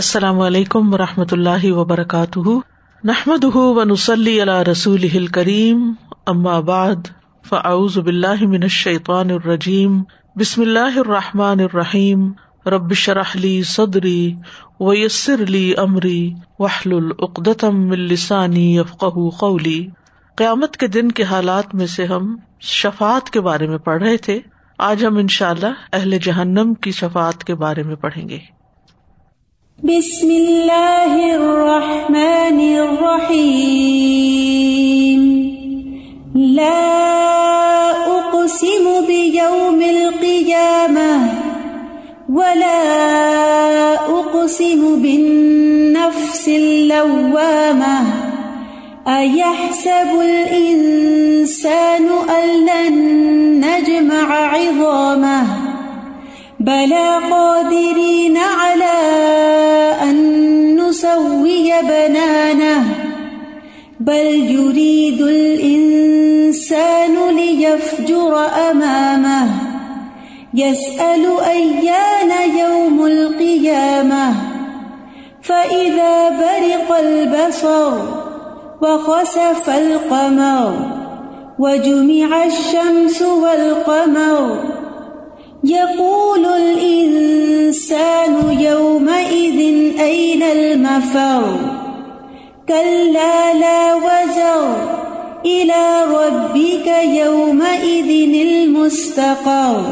السلام علیکم و رحمۃ اللہ وبرکاتہ۔ نحمد و نسلی رسول کریم اماب فعز باللہ من الشیطان الرجیم، بسم اللہ الرحمٰن الرحیم ربش رحلی صدری و یسر علی عمری وحل العقدم السانی افقہ قولی۔ قیامت کے دن کے حالات میں سے ہم شفات کے بارے میں پڑھ رہے تھے۔ آج ہم ان شاء اللہ اہل جہنم کی شفات کے بارے میں پڑھیں گے۔ بسم اللہ الرحمن الرحیم لا اقسم بیوم القیامة ولا اقسم بالنفس اللوامة. ایحسب الانسان ان لن نجمع عظامه؟ بلا قادرين على أن نسوي بنانه، بل يريد الإنسان ليفجر أمامه. يسأل أيان يوم القيامة. فإذا برق البصر وخسف القمر، وجمع الشمس والقمر يقول الإنسان يومئذ أين المفر؟ كلا لا وزر. إلى ربك يومئذ المستقر.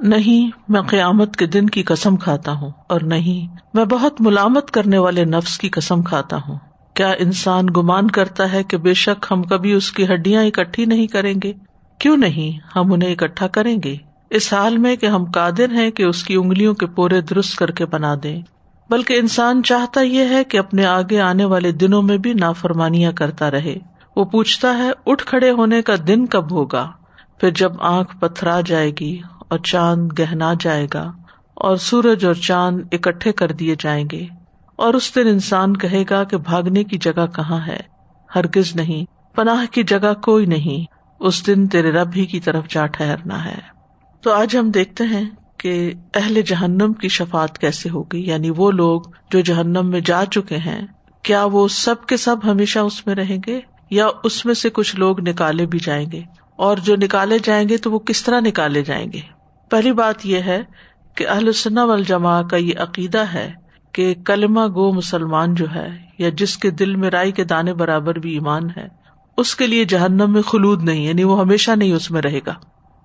نہیں، میں قیامت کے دن کی قسم کھاتا ہوں، اور نہیں، میں بہت ملامت کرنے والے نفس کی قسم کھاتا ہوں۔ کیا انسان گمان کرتا ہے کہ بے شک ہم کبھی اس کی ہڈیاں اکٹھی نہیں کریں گے؟ کیوں نہیں، ہم انہیں اکٹھا کریں گے؟ اس حال میں کہ ہم قادر ہیں کہ اس کی انگلیوں کے پورے درست کر کے بنا دیں۔ بلکہ انسان چاہتا یہ ہے کہ اپنے آگے آنے والے دنوں میں بھی نافرمانیاں کرتا رہے۔ وہ پوچھتا ہے، اٹھ کھڑے ہونے کا دن کب ہوگا؟ پھر جب آنکھ پتھرا جائے گی اور چاند گہنا جائے گا اور سورج اور چاند اکٹھے کر دیے جائیں گے اور اس دن انسان کہے گا کہ بھاگنے کی جگہ کہاں ہے؟ ہرگز نہیں، پناہ کی جگہ کوئی نہیں۔ اس دن تیرے رب ہی کی طرف جا ٹھہرنا ہے۔ تو آج ہم دیکھتے ہیں کہ اہل جہنم کی شفات کیسے ہوگی یعنی وہ لوگ جو جہنم میں جا چکے ہیں، کیا وہ سب کے سب ہمیشہ اس میں رہیں گے؟ یا اس میں سے کچھ لوگ نکالے بھی جائیں گے؟ اور جو نکالے جائیں گے تو وہ کس طرح نکالے جائیں گے؟ پہلی بات یہ ہے کہ اہل سنا والجماع کا یہ عقیدہ ہے کہ کلمہ گو مسلمان جو ہے، یا جس کے دل میں رائی کے دانے برابر بھی ایمان ہے، اس کے لیے جہنم میں خلود نہیں یعنی وہ ہمیشہ نہیں اس میں رہے گا۔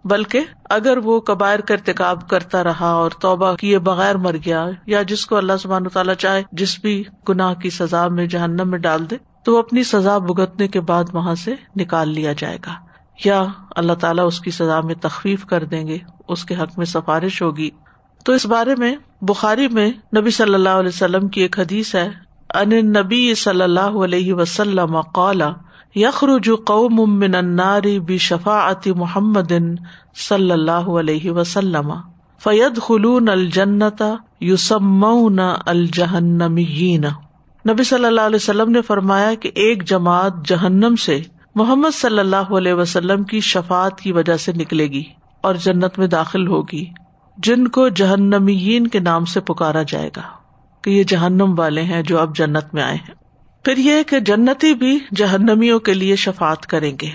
بلکہ اگر وہ قبائر کا ارتقاب کرتا رہا اور توبہ کیے بغیر مر گیا یا جس کو اللہ سبحان تعالیٰ چاہے جس بھی گناہ کی سزا میں جہنم میں ڈال دے، تو وہ اپنی سزا بھگتنے کے بعد وہاں سے نکال لیا جائے گا۔ یا اللہ تعالیٰ اس کی سزا میں تخفیف کر دیں گے، اس کے حق میں سفارش ہوگی۔ تو اس بارے میں بخاری میں نبی صلی اللہ علیہ وسلم کی ایک حدیث ہے ان نبی صلی اللہ علیہ وسلم قالا یخرج قوم من النار بشفاعت محمد صلی اللہ علیہ وسلم فید خلون الجنت یوسمون الجہنمین نبی صلی اللہ علیہ وسلم نے فرمایا کہ ایک جماعت جہنم سے محمد صلی اللہ علیہ وسلم کی شفات کی وجہ سے نکلے گی اور جنت میں داخل ہوگی، جن کو جہنمین کے نام سے پکارا جائے گا کہ یہ جہنم والے ہیں جو اب جنت میں آئے ہیں۔ پھر یہ کہ جنتی بھی جہنمیوں کے لیے شفات کریں گے۔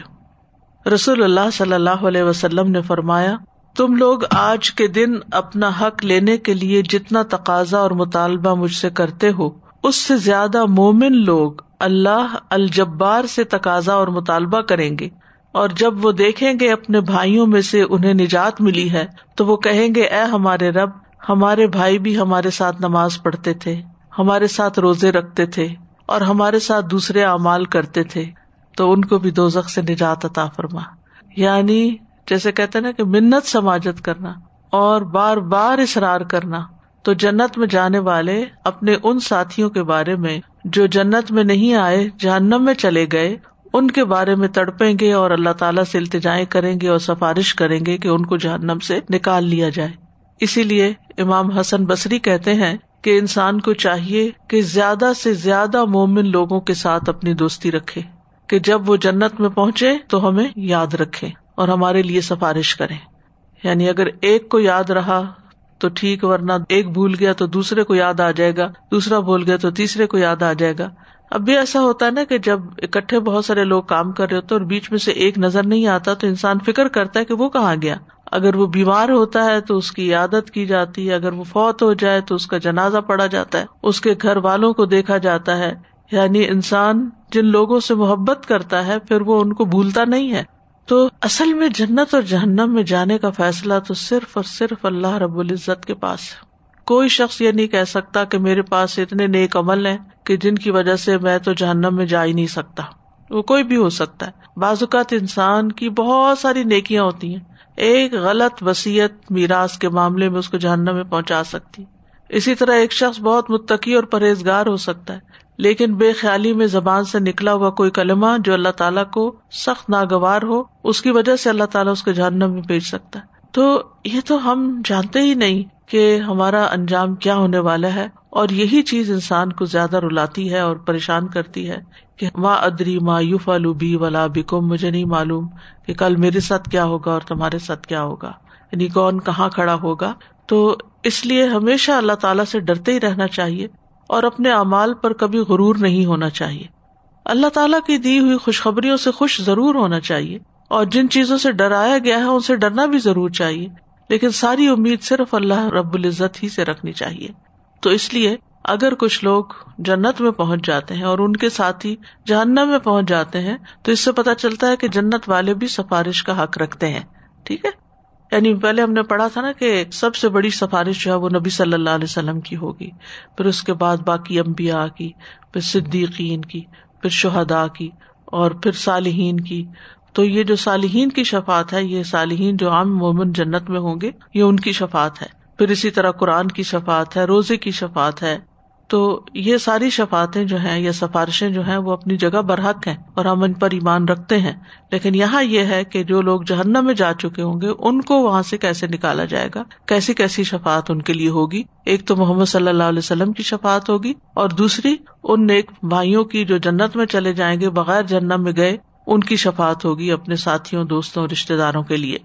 رسول اللہ صلی اللہ علیہ وسلم نے فرمایا، تم لوگ آج کے دن اپنا حق لینے کے لیے جتنا تقاضا اور مطالبہ مجھ سے کرتے ہو، اس سے زیادہ مومن لوگ اللہ الجبار سے تقاضا اور مطالبہ کریں گے۔ اور جب وہ دیکھیں گے اپنے بھائیوں میں سے انہیں نجات ملی ہے، تو وہ کہیں گے، اے ہمارے رب، ہمارے بھائی بھی ہمارے ساتھ نماز پڑھتے تھے، ہمارے ساتھ روزے رکھتے تھے۔ اور ہمارے ساتھ دوسرے اعمال کرتے تھے، تو ان کو بھی دوزخ سے نجات عطا فرما۔ یعنی جیسے کہتے نا کہ منت سماجت کرنا اور بار بار اصرار کرنا۔ تو جنت میں جانے والے اپنے ان ساتھیوں کے بارے میں جو جنت میں نہیں آئے، جہنم میں چلے گئے، ان کے بارے میں تڑپیں گے اور اللہ تعالیٰ سے التجائے کریں گے اور سفارش کریں گے کہ ان کو جہنم سے نکال لیا جائے۔ اسی لیے امام حسن بصری کہتے ہیں کہ انسان کو چاہیے کہ زیادہ سے زیادہ مومن لوگوں کے ساتھ اپنی دوستی رکھے، کہ جب وہ جنت میں پہنچے تو ہمیں یاد رکھے اور ہمارے لیے سفارش کرے یعنی اگر ایک کو یاد رہا تو ٹھیک، ورنہ ایک بھول گیا تو دوسرے کو یاد آ جائے گا، دوسرا بھول گیا تو تیسرے کو یاد آ جائے گا۔ اب بھی ایسا ہوتا ہے نا کہ جب اکٹھے بہت سارے لوگ کام کر رہے ہوتے اور بیچ میں سے ایک نظر نہیں آتا تو انسان فکر کرتا ہے کہ وہ کہاں گیا۔ اگر وہ بیمار ہوتا ہے تو اس کی عادت کی جاتی ہے، اگر وہ فوت ہو جائے تو اس کا جنازہ پڑا جاتا ہے۔ اس کے گھر والوں کو دیکھا جاتا ہے۔ یعنی انسان جن لوگوں سے محبت کرتا ہے، پھر وہ ان کو بھولتا نہیں ہے۔ تو اصل میں جنت اور جہنم میں جانے کا فیصلہ تو صرف اور صرف اللہ رب العزت کے پاس ہے۔ کوئی شخص یہ نہیں کہہ سکتا کہ میرے پاس اتنے نیک عمل ہیں کہ جن کی وجہ سے میں تو جہنم میں جا ہی نہیں سکتا۔ وہ کوئی بھی ہو سکتا ہے۔ بعض اوقات انسان کی بہت ساری نیکیاں ہوتی ہیں۔ ایک غلط وسیعت میراث کے معاملے میں اس کو جہنم میں پہنچا سکتی۔ اسی طرح ایک شخص بہت متقی اور پرہیزگار ہو سکتا ہے، لیکن بے خیالی میں زبان سے نکلا ہوا کوئی کلمہ جو اللہ تعالیٰ کو سخت ناگوار ہو، اس کی وجہ سے اللہ تعالیٰ اس کو جہنم میں بھیج سکتا ہے۔ تو یہ تو ہم جانتے ہی نہیں کہ ہمارا انجام کیا ہونے والا ہے، اور یہی چیز انسان کو زیادہ رلاتی ہے اور پریشان کرتی ہے۔ کہ ماں ادری ماں یو فالو بی ولا بیکم مجھے نہیں معلوم کہ کل میرے ساتھ کیا ہوگا اور تمہارے ساتھ کیا ہوگا۔ یعنی کون کہاں کھڑا ہوگا۔ تو اس لیے ہمیشہ اللہ تعالیٰ سے ڈرتے ہی رہنا چاہیے اور اپنے اعمال پر کبھی غرور نہیں ہونا چاہیے۔ اللہ تعالیٰ کی دی ہوئی خوشخبریوں سے خوش ضرور ہونا چاہیے اور جن چیزوں سے ڈرایا گیا ہے ان سے ڈرنا بھی ضرور چاہیے۔ لیکن ساری امید صرف اللہ رب العزت ہی سے رکھنی چاہیے۔ تو اس لیے اگر کچھ لوگ جنت میں پہنچ جاتے ہیں اور ان کے ساتھی جہنم میں پہنچ جاتے ہیں، تو اس سے پتا چلتا ہے کہ جنت والے بھی سفارش کا حق رکھتے ہیں۔ ٹھیک ہے؟ یعنی پہلے ہم نے پڑھا تھا نا کہ سب سے بڑی سفارش جو ہے وہ نبی صلی اللہ علیہ وسلم کی ہوگی۔ پھر اس کے بعد باقی امبیا کی، پھر صدیقین کی، پھر شہدا کی اور پھر صالحین کی۔ تو یہ جو صالحین کی شفات ہے، یہ صالحین جو عام مومن جنت میں ہوں گے، یہ ان کی شفات ہے۔ پھر اسی طرح قرآن کی شفات ہے، روزے کی شفات ہے۔ تو یہ ساری شفاتیں جو ہیں یا سفارشیں جو ہیں وہ اپنی جگہ برحق ہیں اور ہم ان پر ایمان رکھتے ہیں۔ لیکن یہاں یہ ہے کہ جو لوگ جہنم میں جا چکے ہوں گے، ان کو وہاں سے کیسے نکالا جائے گا؟ کیسی کیسی شفات ان کے لیے ہوگی؟ ایک تو محمد صلی اللہ علیہ وسلم کی شفات ہوگی اور دوسری ان نیک بھائیوں کی جو جنت میں چلے جائیں گے، بغیر جنم میں گئے، ان کی شفات ہوگی اپنے ساتھیوں، دوستوں رشتے داروں کے لیے۔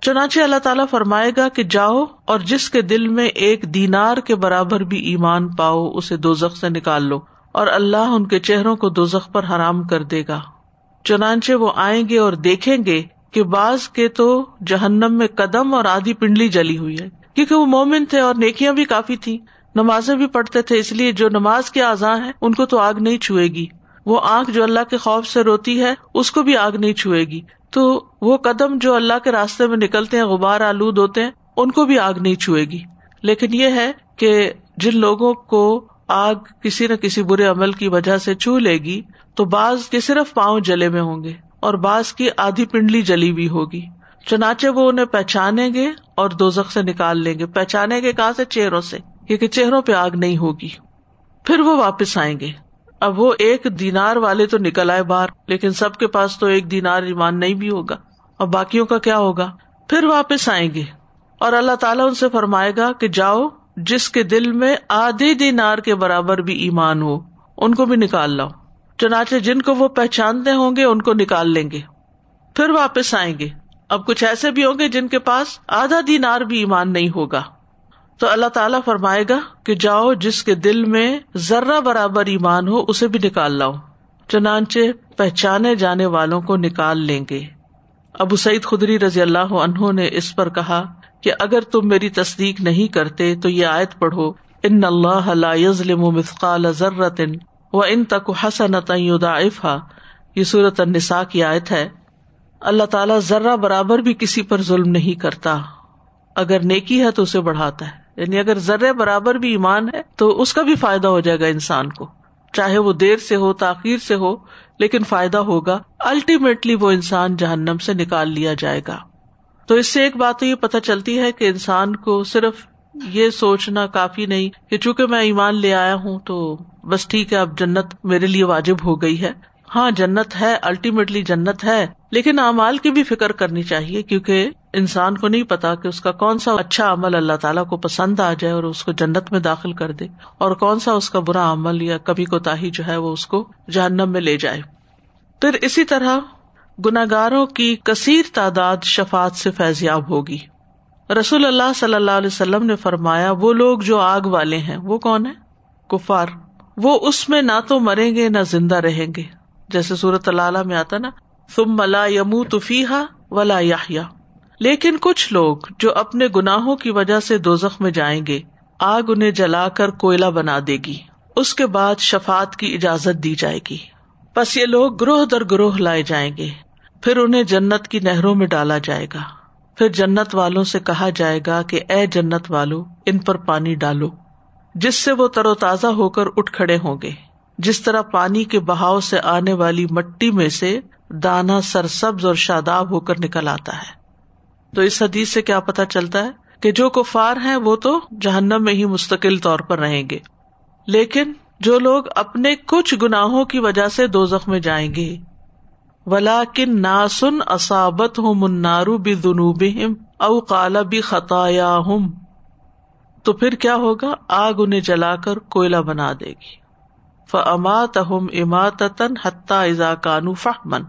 چنانچہ اللہ تعالیٰ فرمائے گا کہ جاؤ اور جس کے دل میں ایک دینار کے برابر بھی ایمان پاؤ، اسے دو سے نکال لو اور اللہ ان کے چہروں کو دو پر حرام کر دے گا۔ چنانچہ وہ آئیں گے اور دیکھیں گے کہ بعض کے تو جہنم میں قدم اور آدھی پنڈلی جلی ہوئی ہے۔ کیونکہ وہ مومن تھے اور نیکیاں بھی کافی تھی نمازیں بھی پڑھتے تھے، اس لیے جو نماز کے آزاں ہیں، ان کو تو آگ نہیں چھوئے گی۔ وہ آنکھ جو اللہ کے خوف سے روتی ہے، اس کو بھی آگ نہیں چھوئے گی۔ تو وہ قدم جو اللہ کے راستے میں نکلتے ہیں، غبار آلود ہوتے ہیں، ان کو بھی آگ نہیں چھوئے گی۔ لیکن یہ ہے کہ جن لوگوں کو آگ کسی نہ کسی برے عمل کی وجہ سے چھو لے گی، تو بعض کے صرف پاؤں جلے میں ہوں گے اور بعض کی آدھی پنڈلی جلی ہوئی ہوگی۔ چنانچے وہ انہیں پہچانیں گے اور دو سے نکال لیں گے۔ پہچانے گے کہاں سے؟ چہروں سے، کیونکہ چہروں پہ آگ نہیں ہوگی۔ پھر وہ واپس آئیں گے۔ اب وہ ایک دینار والے تو نکل آئے باہر، لیکن سب کے پاس تو ایک دینار ایمان نہیں بھی ہوگا۔ اور باقیوں کا کیا ہوگا؟ پھر واپس آئیں گے۔ اور اللہ تعالیٰ ان سے فرمائے گا کہ جاؤ، جس کے دل میں آدھے دینار کے برابر بھی ایمان ہو، ان کو بھی نکال لاؤ۔ چنانچہ جن کو وہ پہچانتے ہوں گے، ان کو نکال لیں گے۔ پھر واپس آئیں گے۔ اب کچھ ایسے بھی ہوں گے جن کے پاس آدھا دینار بھی ایمان نہیں ہوگا۔ تو اللہ تعالیٰ فرمائے گا کہ جاؤ جس کے دل میں ذرہ برابر ایمان ہو، اسے بھی نکال لاؤ۔ چنانچہ پہچانے جانے والوں کو نکال لیں گے۔ ابو سعید خدری رضی اللہ عنہ نے اس پر کہا کہ اگر تم میری تصدیق نہیں کرتے تو یہ آیت پڑھو، ان اللہ یزلم مثقال ذرت و ان تک حسنت یضاعفها یہ صورت النساء کی آیت ہے۔ اللہ تعالیٰ ذرہ برابر بھی کسی پر ظلم نہیں کرتا۔ اگر نیکی ہے تو اسے بڑھاتا ہے۔ یعنی اگر ذرے برابر بھی ایمان ہے تو اس کا بھی فائدہ ہو جائے گا انسان کو۔ چاہے وہ دیر سے ہو، تاخیر سے ہو، لیکن فائدہ ہوگا۔ الٹیمیٹلی وہ انسان جہنم سے نکال لیا جائے گا۔ تو اس سے ایک بات تو یہ پتا چلتی ہے کہ انسان کو صرف یہ سوچنا کافی نہیں کہ چونکہ میں ایمان لے آیا ہوں تو بس ٹھیک ہے، اب جنت میرے لیے واجب ہو گئی ہے۔ ہاں جنت ہے الٹیمیٹلی جنت ہے، لیکن اعمال کی بھی فکر کرنی چاہیے کیونکہ انسان کو نہیں پتا کہ اس کا کون سا اچھا عمل اللہ تعالیٰ کو پسند آ جائے اور اس کو جنت میں داخل کر دے اور کون سا اس کا برا عمل یا کبھی کوتاہی جو ہے وہ اس کو جہنم میں لے جائے۔ پھر اسی طرح گناگاروں کی کثیر تعداد شفات سے فیضیاب ہوگی۔ رسول اللہ صلی اللہ علیہ وسلم نے فرمایا، وہ لوگ جو آگ والے ہیں، وہ کون ہے کفار۔ وہ اس میں نہ تو مریں گے، نہ زندہ رہیں گے۔ جیسے سورت اللہ میں آتا نا تم ملا یمو توفیحا ولا یا لیکن کچھ لوگ جو اپنے گناہوں کی وجہ سے دو میں جائیں گے، آگ انہیں جلا کر کوئلہ بنا دے گی۔ اس کے بعد شفات کی اجازت دی جائے گی۔ بس یہ لوگ گروہ در گروہ لائے جائیں گے۔ پھر انہیں جنت کی نہروں میں ڈالا جائے گا۔ پھر جنت والوں سے کہا جائے گا کہ اے جنت والو، ان پر پانی ڈالو۔ جس سے وہ تر و تازہ ہو کر اٹھ کھڑے ہوں گے۔ جس طرح پانی کے بہاؤ سے آنے والی مٹی میں سے دانا سرسبز اور شاداب ہو کر نکل آتا ہے۔ تو اس حدیث سے کیا پتا چلتا ہے کہ جو کفار ہیں وہ تو جہنم میں ہی مستقل طور پر رہیں گے۔ لیکن جو لوگ اپنے کچھ گناہوں کی وجہ سے دو زخم جائیں گے۔ ولا کن ناسن اصابت ہوں منارو بھی جنوب او کالا بھی خطایا ہوں تو پھر کیا ہوگا؟ آگ انہیں جلا کر کوئلہ بنا دے گی۔ فمات ہم امات حتہ ازا کانو فہمن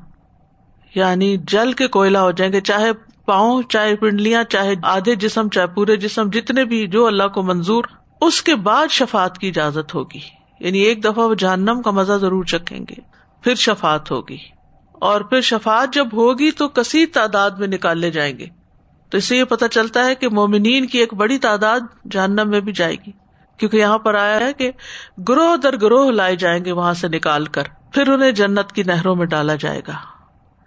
یعنی جل کے کوئلہ ہو جائیں گے، چاہے پاؤں، چاہے پنڈلیاں، چاہے آدھے جسم، چاہے پورے جسم، جتنے بھی جو اللہ کو منظور، اس کے بعد شفات کی اجازت ہوگی۔ یعنی ایک دفعہ وہ جہنم کا مزہ ضرور چکھیں گے، پھر شفات ہوگی۔ اور پھر شفات جب ہوگی تو کثیر تعداد میں نکالے جائیں گے۔ تو اس سے یہ پتا چلتا ہے کہ مومنین کی ایک بڑی تعداد جہنم میں بھی جائے گی۔ کیونکہ یہاں پر آیا ہے کہ گروہ در گروہ لائے جائیں گے وہاں سے نکال کر، پھر انہیں جنت کی نہروں میں ڈالا جائے گا۔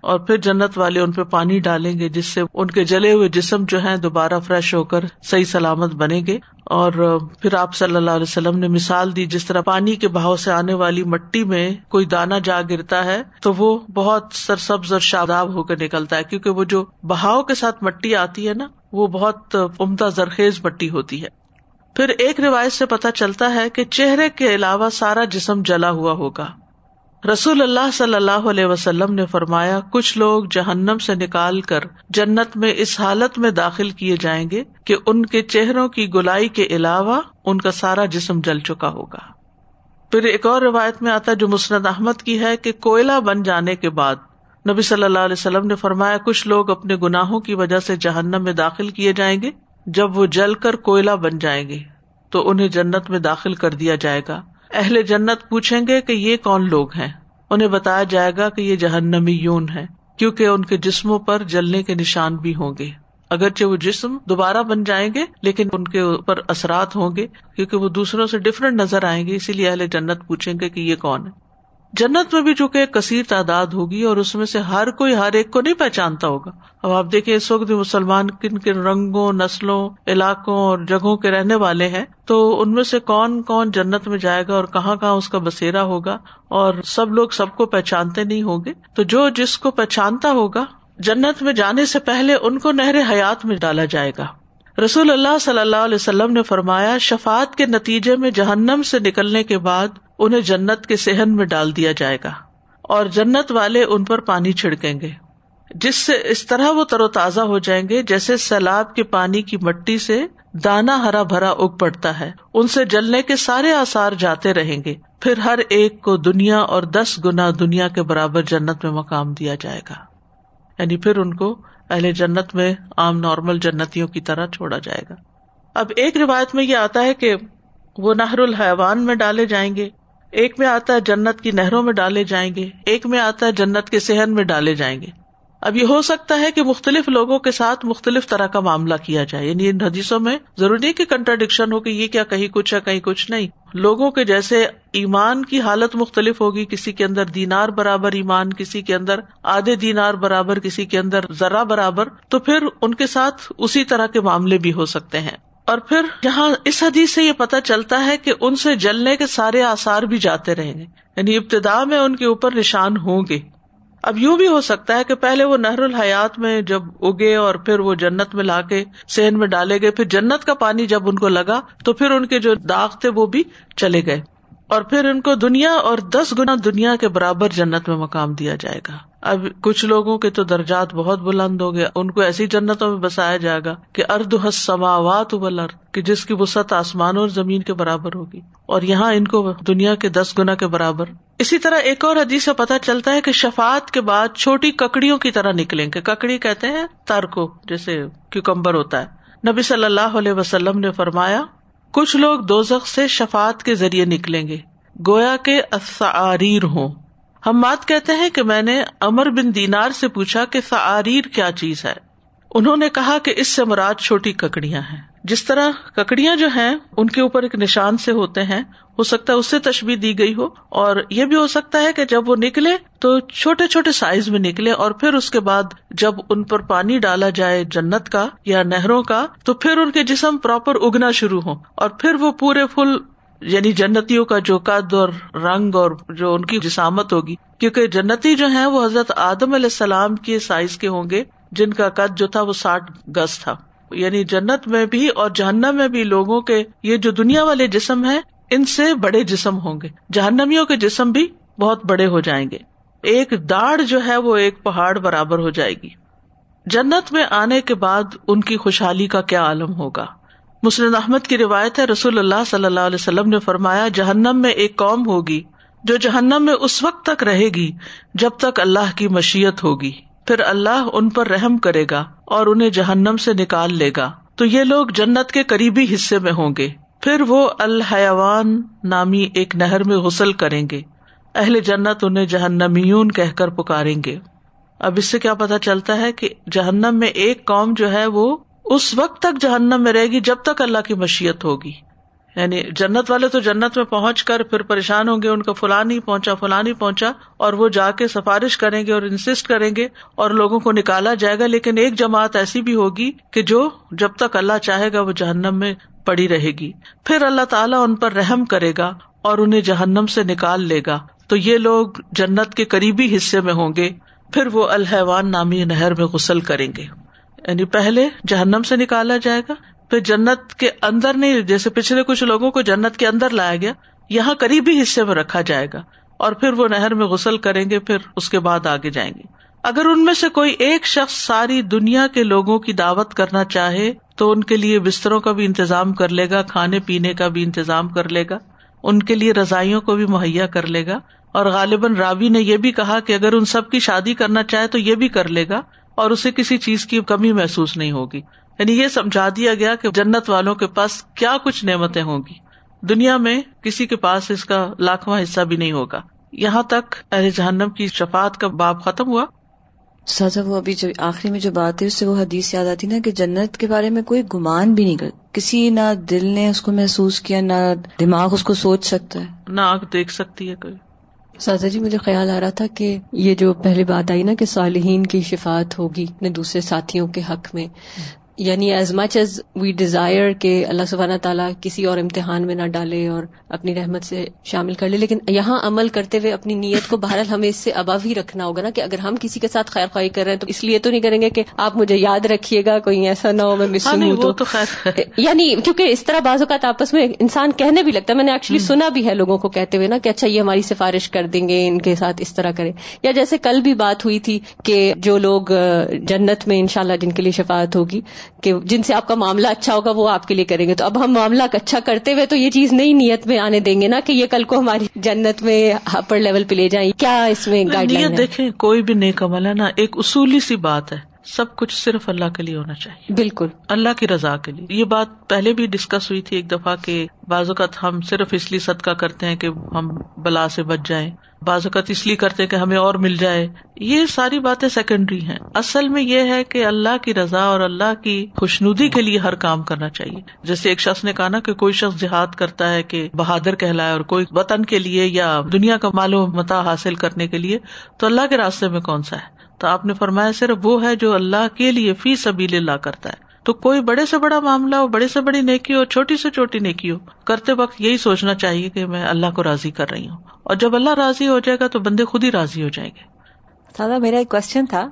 اور پھر جنت والے ان پہ پانی ڈالیں گے، جس سے ان کے جلے ہوئے جسم جو ہے دوبارہ فریش ہو کر صحیح سلامت بنے گے۔ اور پھر آپ صلی اللہ علیہ وسلم نے مثال دی، جس طرح پانی کے بہاؤ سے آنے والی مٹی میں کوئی دانا جا گرتا ہے، تو وہ بہت سرسبز اور شاداب ہو کر نکلتا ہے۔ کیونکہ وہ جو بہاؤ کے ساتھ مٹی آتی ہے نا، وہ بہت عمدہ زرخیز مٹی ہوتی ہے۔ پھر ایک روایت سے پتا چلتا ہے کہ چہرے کے علاوہ سارا جسم جلا ہوا ہوگا۔ رسول اللہ صلی اللہ علیہ وسلم نے فرمایا، کچھ لوگ جہنم سے نکال کر جنت میں اس حالت میں داخل کیے جائیں گے کہ ان کے چہروں کی گلائی کے علاوہ ان کا سارا جسم جل چکا ہوگا۔ پھر ایک اور روایت میں آتا جو مسند احمد کی ہے کہ کوئلہ بن جانے کے بعد نبی صلی اللہ علیہ وسلم نے فرمایا، کچھ لوگ اپنے گناہوں کی وجہ سے جہنم میں داخل کیے جائیں گے، جب وہ جل کر کوئلہ بن جائیں گے تو انہیں جنت میں داخل کر دیا جائے گا۔ اہل جنت پوچھیں گے کہ یہ کون لوگ ہیں؟ انہیں بتایا جائے گا کہ یہ جہنمی یون ہے کیونکہ ان کے جسموں پر جلنے کے نشان بھی ہوں گے۔ اگرچہ وہ جسم دوبارہ بن جائیں گے، لیکن ان کے اوپر اثرات ہوں گے، کیونکہ وہ دوسروں سے ڈفرینٹ نظر آئیں گے، اسی لیے اہل جنت پوچھیں گے کہ یہ کون ہے جنت میں بھی چونکہ ایک کثیر تعداد ہوگی اور اس میں سے ہر کوئی ہر ایک کو نہیں پہچانتا ہوگا۔ اب آپ دیکھیں اس وقت مسلمان کن کن رنگوں، نسلوں، علاقوں اور جگہوں کے رہنے والے ہیں۔ تو ان میں سے کون کون جنت میں جائے گا اور کہاں کہاں اس کا بسیرا ہوگا اور سب لوگ سب کو پہچانتے نہیں ہوں گے؟ تو جو جس کو پہچانتا ہوگا، جنت میں جانے سے پہلے ان کو نہر حیات میں ڈالا جائے گا۔ رسول اللہ صلی اللہ علیہ وسلم نے فرمایا شفات کے نتیجے میں جہنم سے نکلنے کے بعد انہیں جنت کے سہن میں ڈال دیا جائے گا اور جنت والے ان پر پانی چھڑکیں گے، جس سے اس طرح وہ تر و تازہ ہو جائیں گے جیسے سیلاب کے پانی کی مٹی سے دانا ہرا بھرا اگ پڑتا ہے۔ ان سے جلنے کے سارے آسار جاتے رہیں گے۔ پھر ہر ایک کو دنیا اور دس گنا دنیا کے برابر جنت میں مقام دیا جائے گا۔ یعنی پھر ان کو اہل جنت میں عام نارمل جنتوں کی طرح چھوڑا جائے گا۔ اب ایک روایت میں یہ آتا ہے کہ وہ نہر الحیوان میں ڈالے جائیں گے۔ ایک میں آتا ہے جنت کی نہروں میں ڈالے جائیں گے، ایک میں آتا ہے جنت کے صحن میں ڈالے جائیں گے۔ اب یہ ہو سکتا ہے کہ مختلف لوگوں کے ساتھ مختلف طرح کا معاملہ کیا جائے۔ یعنی ان حدیثوں میں ضروری نہیں کہ کنٹراڈکشن ہو کہ یہ کیا کہیں کچھ ہے، کہیں کچھ نہیں۔ لوگوں کے جیسے ایمان کی حالت مختلف ہوگی، کسی کے اندر دینار برابر ایمان، کسی کے اندر آدھے دینار برابر، کسی کے اندر ذرا برابر، تو پھر ان کے ساتھ اسی طرح کے معاملے بھی ہو سکتے ہیں۔ اور پھر یہاں اس حدیث سے یہ پتا چلتا ہے کہ ان سے جلنے کے سارے آسار بھی جاتے رہیں گے۔ یعنی ابتدا میں ان کے اوپر نشان ہوں گے۔ اب یوں بھی ہو سکتا ہے کہ پہلے وہ نہر الحیات میں جب اگے اور پھر وہ جنت میں لا کے سہن میں ڈالے گئے، پھر جنت کا پانی جب ان کو لگا تو پھر ان کے جو داغ تھے وہ بھی چلے گئے۔ اور پھر ان کو دنیا اور دس گنا دنیا کے برابر جنت میں مقام دیا جائے گا۔ اب کچھ لوگوں کے تو درجات بہت بلند ہو گئے، ان کو ایسی جنتوں میں بسایا جائے گا کہ ارد حس سماوات کہ جس کی وسط آسمان اور زمین کے برابر ہوگی۔ اور یہاں ان کو دنیا کے دس گنا کے برابر۔ اسی طرح ایک اور حدیث سے پتا چلتا ہے کہ شفات کے بعد چھوٹی ککڑیوں کی طرح نکلیں گے۔ ککڑی کہتے ہیں تر کو جیسے کیوکمبر ہوتا ہے۔ نبی صلی اللہ علیہ وسلم نے فرمایا کچھ لوگ دو سے شفات کے ذریعے نکلیں گے۔ گویا کے اسعاریر ہوں۔ ہم مات کہتے ہیں کہ میں نے امر بن دینار سے پوچھا کہ سعاریر کیا چیز ہے۔ انہوں نے کہا کہ اس سے مراد چھوٹی ککڑیاں ہیں۔ جس طرح ککڑیاں جو ہیں، ان کے اوپر ایک نشان سے ہوتے ہیں، ہو سکتا ہے اس سے تشبیح دی گئی ہو، اور یہ بھی ہو سکتا ہے کہ جب وہ نکلے تو چھوٹے چھوٹے سائز میں نکلے، اور پھر اس کے بعد جب ان پر پانی ڈالا جائے جنت کا یا نہروں کا، تو پھر ان کے جسم پراپر اگنا شروع ہو اور پھر وہ پورے فل یعنی جنتیوں کا جو قد اور رنگ اور جو ان کی جسامت ہوگی، کیونکہ جنتی جو ہے وہ حضرت آدم علیہ السلام کے سائز کے ہوں گے، جن کا قد جو تھا وہ ساٹھ گز تھا۔ یعنی جنت میں بھی اور جہنم میں بھی لوگوں کے یہ جو دنیا والے جسم ہے ان سے بڑے جسم ہوں گے۔ جہنمیوں کے جسم بھی بہت بڑے ہو جائیں گے۔ ایک داڑ جو ہے وہ ایک پہاڑ برابر ہو جائے گی۔ جنت میں آنے کے بعد ان کی خوشحالی کا کیا عالم ہوگا؟ مسلم احمد کی روایت ہے، رسول اللہ صلی اللہ علیہ وسلم نے فرمایا، جہنم میں ایک قوم ہوگی جو جہنم میں اس وقت تک رہے گی جب تک اللہ کی مشیت ہوگی۔ پھر اللہ ان پر رحم کرے گا اور انہیں جہنم سے نکال لے گا۔ تو یہ لوگ جنت کے قریبی حصے میں ہوں گے۔ پھر وہ الحیوان نامی ایک نہر میں غسل کریں گے۔ اہل جنت انہیں جہنمیون کہہ کر پکاریں گے۔ اب اس سے کیا پتا چلتا ہے کہ جہنم میں ایک قوم جو ہے وہ اس وقت تک جہنم میں رہے گی جب تک اللہ کی مشیت ہوگی۔ یعنی جنت والے تو جنت میں پہنچ کر پھر پریشان ہوں گے، ان کا فلاں نہیں پہنچا فلاں نہیں پہنچا، اور وہ جا کے سفارش کریں گے اور انسسٹ کریں گے اور لوگوں کو نکالا جائے گا، لیکن ایک جماعت ایسی بھی ہوگی کہ جو جب تک اللہ چاہے گا وہ جہنم میں پڑی رہے گی۔ پھر اللہ تعالیٰ ان پر رحم کرے گا اور انہیں جہنم سے نکال لے گا۔ تو یہ لوگ جنت کے قریبی حصے میں ہوں گے، پھر وہ الحوان نامی نہر میں غسل کریں گے۔ یعنی پہلے جہنم سے نکالا جائے گا پھر جنت کے اندر نہیں، جیسے پچھلے کچھ لوگوں کو جنت کے اندر لایا گیا، یہاں قریبی حصے میں رکھا جائے گا، اور پھر وہ نہر میں غسل کریں گے، پھر اس کے بعد آگے جائیں گے۔ اگر ان میں سے کوئی ایک شخص ساری دنیا کے لوگوں کی دعوت کرنا چاہے، تو ان کے لیے بستروں کا بھی انتظام کر لے گا، کھانے پینے کا بھی انتظام کر لے گا، ان کے لیے رضائیوں کو بھی مہیا کر لے گا۔ اور غالباً راوی نے یہ بھی کہا کہ اگر ان سب کی شادی کرنا چاہے تو یہ بھی کر لے گا، اور اسے کسی چیز کی کمی محسوس نہیں ہوگی۔ یعنی یہ سمجھا دیا گیا کہ جنت والوں کے پاس کیا کچھ نعمتیں ہوں گی۔ دنیا میں کسی کے پاس اس کا لاکھواں حصہ بھی نہیں ہوگا۔ یہاں تک اہل جہنم کی شفات کا باب ختم ہوا۔ سازا وہ ابھی جو آخری میں جو بات ہے اس سے وہ حدیث یاد آتی نا کہ جنت کے بارے میں کوئی گمان بھی نہیں کر کسی نہ دل نے اس کو محسوس کیا نہ دماغ اس کو سوچ سکتا ہے۔ نہ آنکھ دیکھ سکتی ہے کوئی۔ سازا جی مجھے خیال آ رہا تھا کہ یہ جو پہلی بات آئی نا کہ صالحین کی شفات ہوگی اپنے دوسرے ساتھیوں کے حق میں یعنی as much as we desire کہ اللہ سبحانہ تعالیٰ کسی اور امتحان میں نہ ڈالے اور اپنی رحمت سے شامل کر لے لیکن یہاں عمل کرتے ہوئے اپنی نیت کو بہرحال ہمیں اس سے ابا ہی رکھنا ہوگا نا کہ اگر ہم کسی کے ساتھ خیر خواہ کر رہے ہیں تو اس لیے تو نہیں کریں گے کہ آپ مجھے یاد رکھیے گا کوئی ایسا نہ ہو میں مس ہاں، ہوں تو۔ یعنی کیونکہ اس طرح بعض اوقات آپس میں انسان کہنے بھی لگتا ہے میں نے ایکچولی سنا بھی ہے لوگوں کو کہتے ہوئے نا کہ اچھا یہ ہماری سفارش کر دیں گے ان کے ساتھ اس طرح کرے یا جیسے کل بھی بات ہوئی تھی کہ جو لوگ جنت میں انشاءاللہ جن کے لیے شفاعت ہوگی کہ جن سے آپ کا معاملہ اچھا ہوگا وہ آپ کے لیے کریں گے۔ تو اب ہم معاملہ اچھا کرتے ہوئے تو یہ چیز نئی نیت میں آنے دیں گے نا کہ یہ کل کو ہماری جنت میں اپر لیول پہ لے جائیں۔ کیا اس میں لائن دیکھیں کوئی بھی نیک عمل ہے نا ایک اصولی سی بات ہے۔ سب کچھ صرف اللہ کے لیے ہونا چاہیے۔ بالکل۔ اللہ کی رضا کے لیے۔ یہ بات پہلے بھی ڈسکس ہوئی تھی ایک دفعہ کہ بعض اوقات ہم صرف اس لیے صدقہ کرتے ہیں کہ ہم بلا سے بچ جائیں۔ بعض اوقات اس لیے کرتے کہ ہمیں اور مل جائے۔ یہ ساری باتیں سیکنڈری ہیں۔ اصل میں یہ ہے کہ اللہ کی رضا اور اللہ کی خوشنودی کے لیے ہر کام کرنا چاہیے۔ جیسے ایک شخص نے کہا نا کہ کوئی شخص جہاد کرتا ہے کہ بہادر کہلائے اور کوئی وطن کے لیے یا دنیا کا مال و متا حاصل کرنے کے لیے تو اللہ کے راستے میں کون سا ہے؟ تو آپ نے فرمایا صرف وہ ہے جو اللہ کے لیے فی سبیل اللہ کرتا ہے۔ تو کوئی بڑے سے بڑا معاملہ ہو، بڑے سے بڑی نیکی ہو، چھوٹی سے چھوٹی نیکی ہو، کرتے وقت یہی سوچنا چاہیے کہ میں اللہ کو راضی کر رہی ہوں۔ اور جب اللہ راضی ہو جائے گا تو بندے خود ہی راضی ہو جائیں گے۔ سادہ میرا ایک کوشچن تھا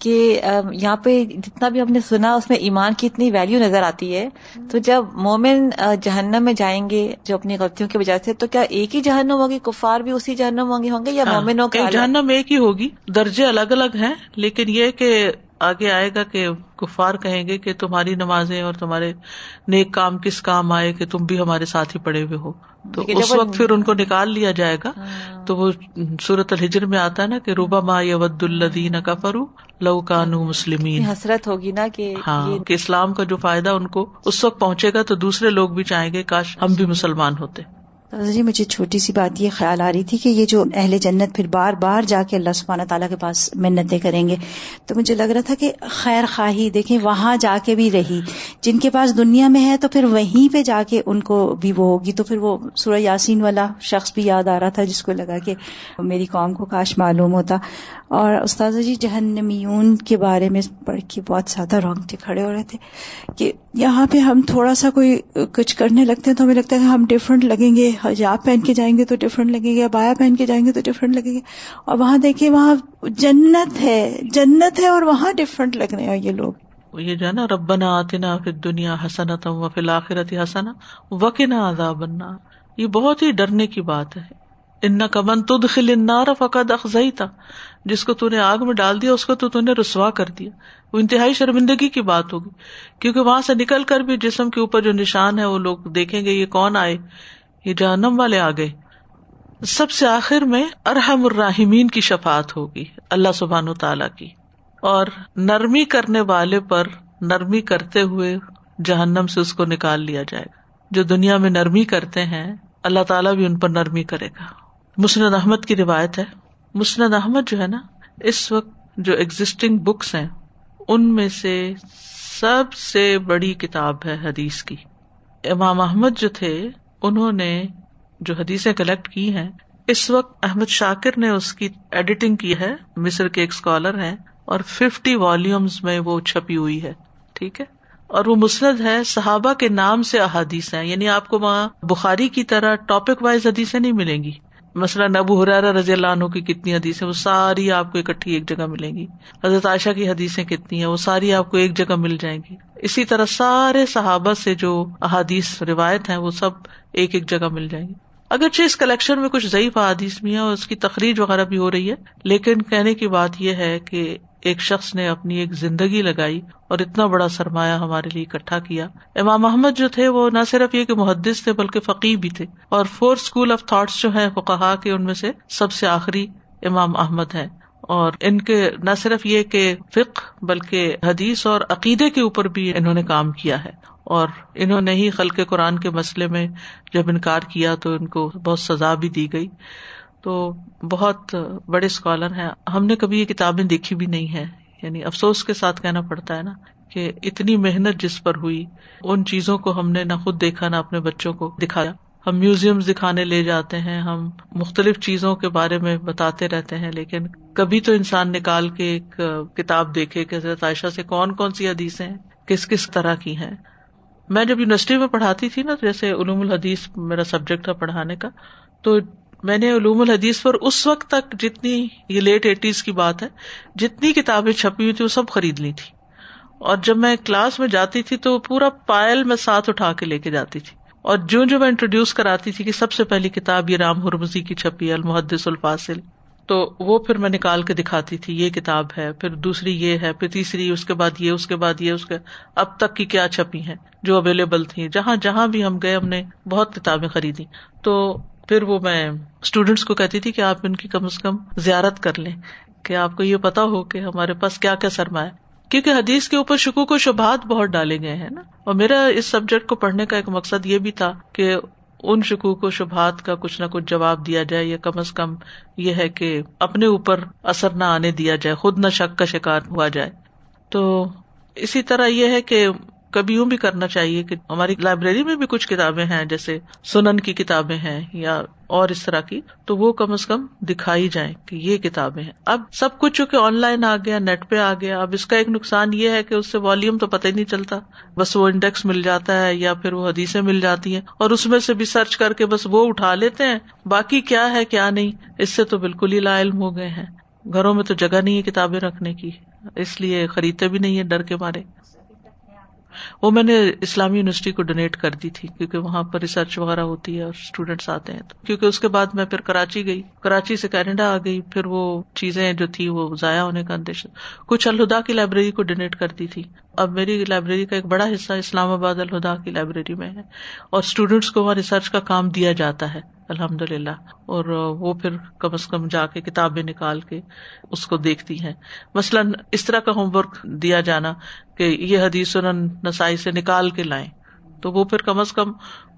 کہ یہاں پہ جتنا بھی ہم نے سنا اس میں ایمان کی اتنی ویلو نظر آتی ہے۔ تو جب مومن جہنم میں جائیں گے جو اپنی غلطیوں کی وجہ سے تو کیا ایک ہی جہنم ہوگی؟ کفار بھی اسی جہنم ہوں گے ہوں گے یا ہاں، مومنوں کے جہنم ایک ہی ہوگی۔ درجے الگ الگ ہیں لیکن یہ کہ آگے آئے گا کہ کفار کہیں گے کہ تمہاری نمازیں اور تمہارے نیک کام کس کام آئے کہ تم بھی ہمارے ساتھ ہی پڑے ہوئے ہو۔ تو اس وقت پھر ان کو نکال لیا جائے گا ہاں۔ تو وہ صورت الحجر میں آتا ہے نا کہ روبا ما ود الدین کا فرو لو کانو مسلمین۔ حسرت ہوگی نا کہ ہاں کہ اسلام کا جو فائدہ ان کو اس وقت پہنچے گا تو دوسرے لوگ بھی چاہیں گے کاش ہم بھی مسلمان ہوتے۔ جی مجھے چھوٹی سی بات یہ خیال آ رہی تھی کہ یہ جو اہل جنت پھر بار بار جا کے اللہ سبحانہ تعالیٰ کے پاس منتیں کریں گے۔ تو مجھے لگ رہا تھا کہ خیر خواہی، دیکھیں وہاں جا کے بھی رہی۔ جن کے پاس دنیا میں ہے تو پھر وہیں پہ جا کے ان کو بھی وہ ہوگی۔ تو پھر وہ سورہ یاسین والا شخص بھی یاد آ رہا تھا جس کو لگا کہ میری قوم کو کاش معلوم ہوتا۔ اور استاذہ جی جہنمیون کے بارے میں پڑھ کے بہت زیادہ رونگٹے کھڑے ہو رہے تھے کہ یہاں پہ ہم تھوڑا سا کوئی کچھ کرنے لگتے ہیں تو ہمیں لگتا ہے کہ ہم ڈفرینٹ لگیں گے۔ حجاب پہن کے جائیں گے تو ڈفرینٹ لگیں گے بایا پہن کے جائیں گے تو ڈفرینٹ لگیں گے اور وہاں دیکھیں وہاں جنت ہے جنت ہے اور وہاں ڈفرینٹ لگ رہے ہیں یہ لوگ۔ یہ جو ہے نا، ربنا آتنا پھر دنیا حسنت و فی الآخرت حسنا وقنا عذاب یہ بہت ہی ڈرنے کی بات ہے۔ ان کا من تدخل النار فقد اخزیتا۔ جس کو تو نے آگ میں ڈال دیا، اس کو تو نے رسوا کر دیا۔ وہ انتہائی شرمندگی کی بات ہوگی۔ کیونکہ وہاں سے نکل کر بھی جسم کے اوپر جو نشان ہے، وہ لوگ دیکھیں گے، یہ کون آئے؟ یہ جہنم والے آ گئے سب سے آخر میں ارحم الراحمین کی شفات ہوگی، اللہ سبحان و تعالی کی۔ اور نرمی کرنے والے پر نرمی کرتے ہوئے جہنم سے اس کو نکال لیا جائے گا۔ جو دنیا میں نرمی کرتے ہیں، اللہ تعالیٰ بھی ان پر نرمی کرے گا۔ مسند احمد کی روایت ہے۔ مسند احمد جو ہے نا، اس وقت جو ایگزٹنگ بکس ہیں، ان میں سے سب سے بڑی کتاب ہے حدیث کی۔ امام احمد جو تھے انہوں نے جو حدیثیں کلیکٹ کی ہیں، اس وقت احمد شاکر نے اس کی ایڈیٹنگ کی ہے، مصر کے ایک اسکالر ہیں، اور ففٹی والیومز میں وہ چھپی ہوئی ہے، ٹھیک ہے؟ اور وہ مسند ہے، صحابہ کے نام سے احادیث ہیں یعنی آپ کو وہاں بخاری کی طرح ٹاپک وائز حدیثیں نہیں ملیں گی۔ مثلاً ابو حرارا رضی اللہ عنہ کی کتنی حدیث وہ ساری آپ کو اکٹھی ایک جگہ ملیں گی۔ حضرت عائشہ کی حدیثیں کتنی ہیں، وہ ساری آپ کو ایک جگہ مل جائیں گی۔ اسی طرح سارے صحابہ سے جو احادیث روایت ہیں، وہ سب ایک ایک جگہ مل جائیں گی۔ اگرچہ اس کلیکشن میں کچھ ضعیف احادیث بھی ہیں اور اس کی تقریر وغیرہ بھی ہو رہی ہے، لیکن کہنے کی بات یہ ہے کہ ایک شخص نے اپنی ایک زندگی لگائی اور اتنا بڑا سرمایہ ہمارے لیے اکٹھا کیا۔ امام محمد جو تھے وہ نہ صرف یہ کہ محدث تھے بلکہ فقی بھی تھے۔ اور فورتھ اسکول آف تھاٹس جو ہے وہ کہا کہ ان میں سے سب سے آخری امام احمد ہے اور ان کے نہ صرف یہ کہ فکر بلکہ حدیث اور عقیدے کے اوپر بھی انہوں نے کام کیا ہے۔ اور انہوں نے ہی خلق قرآن کے مسئلے میں جب انکار کیا تو ان کو بہت سزا بھی دی گئی۔ تو بہت بڑے اسکالر ہیں۔ ہم نے کبھی یہ کتابیں دیکھی بھی نہیں ہے یعنی افسوس کے ساتھ کہنا پڑتا ہے نا کہ اتنی محنت جس پر ہوئی، ان چیزوں کو ہم نے نہ خود دیکھا نہ اپنے بچوں کو دکھایا۔ ہم میوزیم دکھانے لے جاتے ہیں، ہم مختلف چیزوں کے بارے میں بتاتے رہتے ہیں، لیکن کبھی تو انسان نکال کے ایک کتاب دیکھے کہ حضرت عائشہ سے کون کون سی حدیثیں ہیں کس کس طرح کی ہیں۔ میں جب یونیورسٹی میں پڑھاتی تھی نا، جیسے علوم الحدیث میرا سبجیکٹ تھا پڑھانے کا، تو میں نے علوم الحدیث پر اس وقت تک جتنی یہ لیٹ ایٹیز کی بات ہے، جتنی کتابیں چھپی ہوئی تھی وہ سب خرید لی تھی۔ اور جب میں کلاس میں جاتی تھی تو پورا پائل میں ساتھ اٹھا کے لے کے جاتی تھی۔ اور جو جو میں انٹروڈیوس کراتی تھی کہ سب سے پہلی کتاب یہ رام ہرمزی کی چھپی، المحدث الفاصل۔ تو وہ پھر میں نکال کے دکھاتی تھی، یہ کتاب ہے، پھر دوسری یہ ہے، پھر تیسری، اس کے بعد یہ، اس کے بعد یہ، اس کے اب تک کی کیا چھپی ہیں جو اویلیبل تھی جہاں جہاں بھی ہم گئے، ہم نے بہت کتابیں خریدی تو پھر وہ میں اسٹوڈینٹس کو کہتی تھی کہ آپ ان کی کم از کم زیارت کر لیں کہ آپ کو یہ پتا ہو کہ ہمارے پاس کیا کیا سرما ہے۔ کیونکہ حدیث کے اوپر شکو کو شبہات بہت ڈالے گئے ہیں نا۔ اور میرا اس سبجیکٹ کو پڑھنے کا ایک مقصد یہ بھی تھا کہ ان شکوک و شبہات کا کچھ نہ کچھ جواب دیا جائے یا کم از کم یہ ہے کہ اپنے اوپر اثر نہ آنے دیا جائے، خود نہ شک کا شکار ہوا جائے۔ تو اسی طرح یہ ہے کہ کبھی یوں بھی کرنا چاہیے کہ ہماری لائبریری میں بھی کچھ کتابیں ہیں، جیسے سنن کی کتابیں ہیں یا اور اس طرح کی، تو وہ کم از کم دکھائی جائیں کہ یہ کتابیں ہیں۔ اب سب کچھ چونکہ آن لائن آ گیا، نیٹ پہ آ گیا، اب اس کا ایک نقصان یہ ہے کہ اس سے والیوم تو پتہ ہی نہیں چلتا۔ بس وہ انڈیکس مل جاتا ہے یا پھر وہ حدیثیں مل جاتی ہیں۔ اور اس میں سے بھی سرچ کر کے بس وہ اٹھا لیتے ہیں۔ باقی کیا ہے، کیا نہیں، اس سے تو بالکل ہی لا علم ہو گئے ہیں۔ گھروں میں تو جگہ نہیں ہے کتابیں رکھنے کی، اس لیے خریدتے بھی نہیں ہے ڈر کے مارے۔ وہ میں نے اسلامی یونیورسٹی کو ڈونیٹ کر دی تھی، کیونکہ وہاں پر ریسرچ وغیرہ ہوتی ہے اور اسٹوڈینٹس آتے ہیں کیونکہ اس کے بعد میں پھر کراچی گئی۔ کراچی سے کینیڈا آ گئی، پھر وہ چیزیں جو تھی وہ ضائع ہونے کا اندیشہ۔ کچھ الہدا کی لائبریری کو ڈونیٹ کر دی تھی۔ اب میری لائبریری کا ایک بڑا حصہ اسلام آباد الہدا کی لائبریری میں ہے اور اسٹوڈینٹس کو وہاں ریسرچ کا کام دیا جاتا ہے۔ الحمد للہ اور وہ پھر کم از کم جا کے کتابیں نکال کے اس کو دیکھتی ہیں۔ مثلاً اس طرح کا ہوم ورک دیا جانا کہ یہ حدیث نسائی سے نکال کے لائیں، تو وہ پھر کم از کم